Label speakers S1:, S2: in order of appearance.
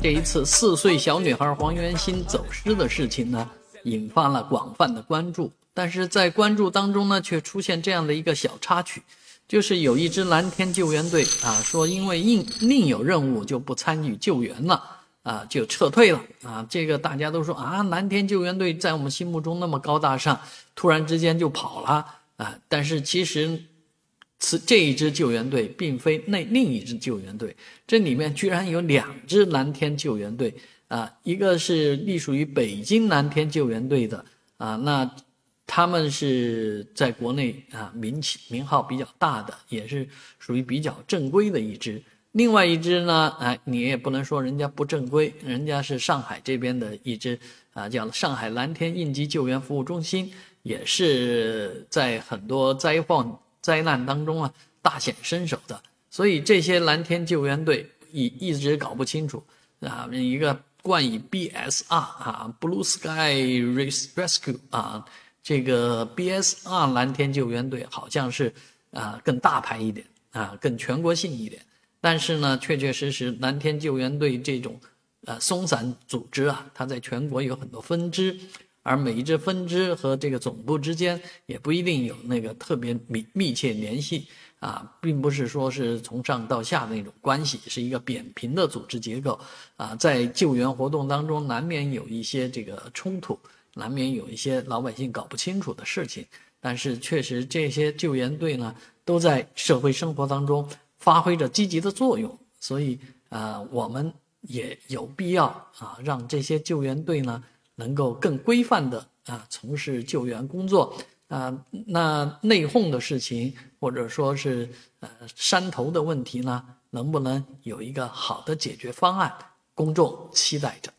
S1: 这一次四岁小女孩黄元欣走失的事情呢，引发了广泛的关注。但是在关注当中呢，却出现这样的一个小插曲，就是有一支蓝天救援队啊，说因为另另有任务就不参与救援了啊，就撤退了啊。这个大家都说啊，蓝天救援队在我们心目中那么高大上，突然之间就跑了啊。但是其实。此这一支救援队并非那另一支救援队，这里面居然有两支蓝天救援队啊，一个是隶属于北京蓝天救援队的啊，那他们是在国内啊名气名号比较大的，也是属于比较正规的一支。另外一支呢，哎，你也不能说人家不正规，人家是上海这边的一支啊，叫上海蓝天应急救援服务中心，也是在很多灾患。灾难当中啊，大显身手的，所以这些蓝天救援队一一直搞不清楚。啊，一个冠以 BSR 啊，Blue Sky Rescue 啊，这个 BSR 蓝天救援队好像是啊更大牌一点啊，更全国性一点，但是呢，确确实实蓝天救援队这种呃松散组织啊，它在全国有很多分支。而每一支分支和这个总部之间也不一定有那个特别密密切联系啊，并不是说是从上到下的那种关系，是一个扁平的组织结构啊。在救援活动当中，难免有一些这个冲突，难免有一些老百姓搞不清楚的事情。但是确实，这些救援队呢，都在社会生活当中发挥着积极的作用，所以啊，我们也有必要啊，让这些救援队呢。能够更规范的啊从事救援工作啊，那内讧的事情或者说是呃山头的问题呢，能不能有一个好的解决方案？公众期待着。